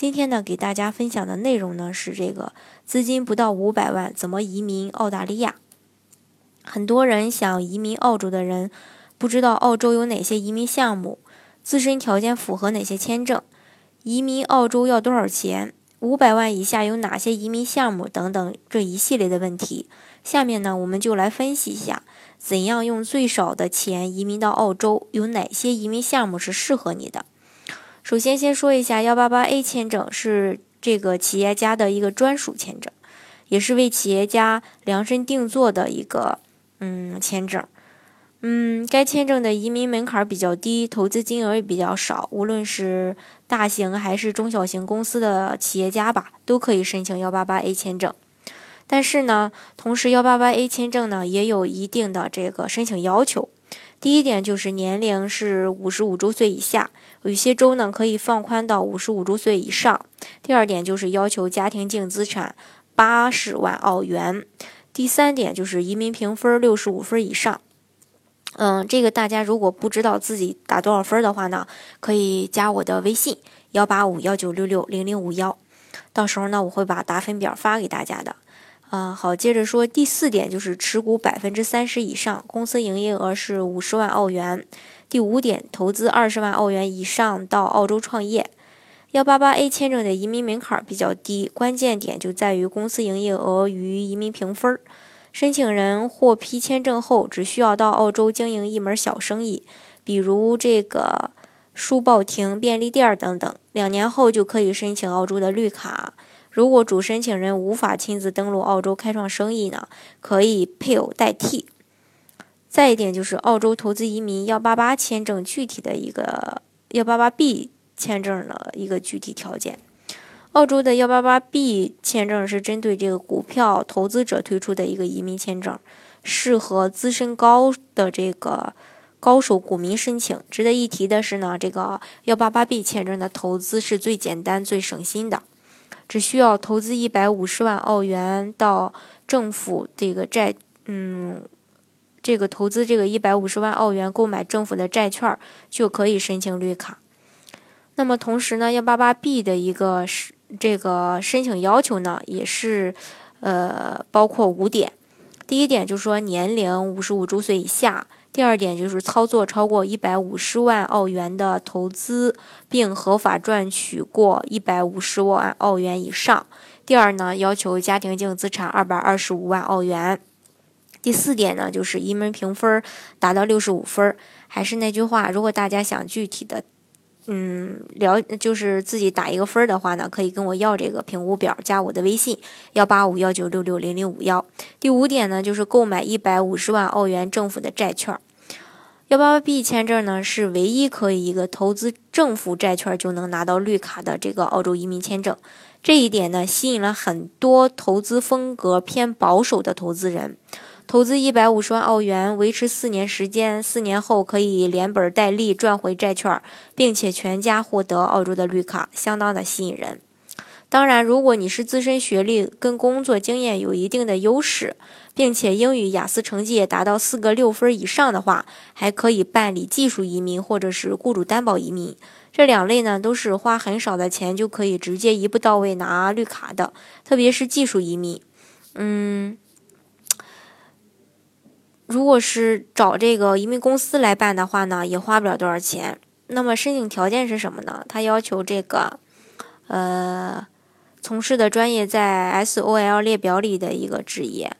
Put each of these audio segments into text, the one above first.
今天呢，给大家分享的内容呢是这个资金不到五百万怎么移民澳大利亚。很多人想移民澳洲的人，不知道澳洲有哪些移民项目，自身条件符合哪些签证，移民澳洲要多少钱，五百万以下有哪些移民项目等等这一系列的问题。下面呢，我们就来分析一下，怎样用最少的钱移民到澳洲，有哪些移民项目是适合你的。首先，先说一下幺八八 A 签证是这个企业家的一个专属签证，也是为企业家量身定做的一个嗯签证。嗯，该签证的移民门槛比较低，投资金额也比较少，无论是大型还是中小型公司的企业家吧，都可以申请幺八八 A 签证。但是呢，同时幺八八 A 签证呢也有一定的这个申请要求。第一点就是年龄是五十五周岁以下，有些州呢可以放宽到五十五周岁以上。第二点就是要求家庭净资产八十万澳元。第三点就是移民评分六十五分以上。嗯，这个大家如果不知道自己打多少分的话呢，可以加我的微信幺八五幺九六六零零五幺，到时候呢我会把打分表发给大家的。啊，好，接着说第四点就是持股百分之三十以上，公司营业额是五十万澳元。第五点，投资二十万澳元以上到澳洲创业。幺八八 A 签证的移民门槛比较低，关键点就在于公司营业额与移民评分。申请人获批签证后，只需要到澳洲经营一门小生意，比如这个书报亭、便利店等等，两年后就可以申请澳洲的绿卡。如果主申请人无法亲自登陆澳洲开创生意呢，可以配偶代替。再一点就是澳洲投资移民幺八八签证具体的一个幺八八 B 签证的一个具体条件。澳洲的幺八八 B 签证是针对这个股票投资者推出的一个移民签证，适合资深高的这个高手股民申请。值得一提的是呢，这个幺八八 B 签证的投资是最简单、最省心的。只需要投资一百五十万澳元到政府这个债，嗯，这个投资这个一百五十万澳元购买政府的债券就可以申请绿卡。那么同时呢，幺八八 B 的一个是这个申请要求呢，也是呃包括五点。第一点就是说年龄五十五周岁以下。第二点就是操作超过一百五十万澳元的投资，并合法赚取过一百五十万澳元以上。第二呢，要求家庭净资产二百二十五万澳元。第四点呢，就是移民评分达到六十五分。还是那句话，如果大家想具体的。嗯，了就是自己打一个分儿的话呢，可以跟我要这个评估表，加我的微信幺八五幺九六六零零五幺。第五点呢，就是购买一百五十万澳元政府的债券。幺八八 B 签证呢，是唯一可以一个投资政府债券就能拿到绿卡的这个澳洲移民签证。这一点呢，吸引了很多投资风格偏保守的投资人。投资一百五十万澳元，维持四年时间，四年后可以连本带利赚回债券，并且全家获得澳洲的绿卡，相当的吸引人。当然，如果你是自身学历跟工作经验有一定的优势，并且英语雅思成绩也达到四个六分以上的话，还可以办理技术移民或者是雇主担保移民。这两类呢，都是花很少的钱就可以直接一步到位拿绿卡的，特别是技术移民，嗯。如果是找这个移民公司来办的话呢，也花不了多少钱。那么申请条件是什么呢？他要求这个，呃，从事的专业在 SOL 列表里的一个职业，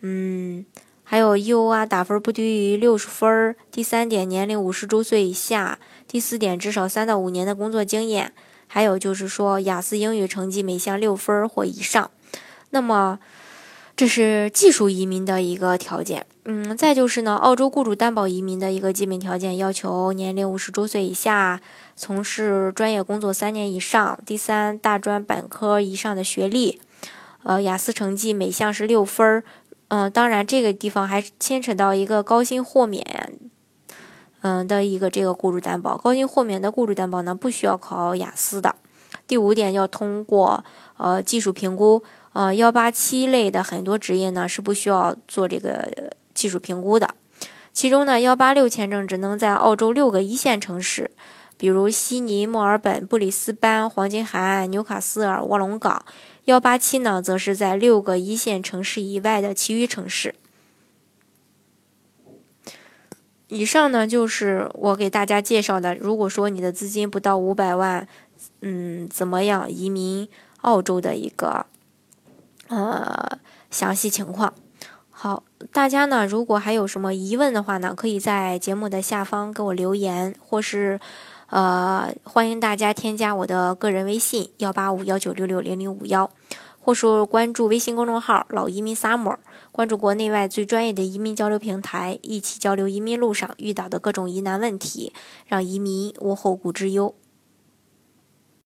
嗯，还有 U 啊打分不低于六十分。第三点，年龄五十周岁以下。第四点，至少三到五年的工作经验。还有就是说，雅思英语成绩每项六分或以上。那么。这是技术移民的一个条件，嗯，再就是呢，澳洲雇主担保移民的一个基本条件，要求年龄五十周岁以下，从事专业工作三年以上，第三大专本科以上的学历，呃，雅思成绩每项是六分儿。嗯，当然这个地方还牵扯到一个高薪豁免，嗯的一个这个雇主担保。高薪豁免的雇主担保呢，不需要考雅思的。第五点要通过呃技术评估。呃，幺八七类的很多职业呢是不需要做这个技术评估的。其中呢，幺八六签证只能在澳洲六个一线城市。比如悉尼、墨尔本、布里斯班、黄金海岸、纽卡斯尔、卧龙岗，幺八七呢，则是在六个一线城市以外的其余城市。以上呢，就是我给大家介绍的。如果说你的资金不到五百万，嗯，怎么样移民澳洲的一个呃详细情况？好，大家呢，如果还有什么疑问的话呢，可以在节目的下方给我留言，或是。呃，欢迎大家添加我的个人微信幺八五幺九六六零零五幺，或是关注微信公众号“老移民 summer”，关注国内外最专业的移民交流平台，一起交流移民路上遇到的各种疑难问题，让移民无后顾之忧。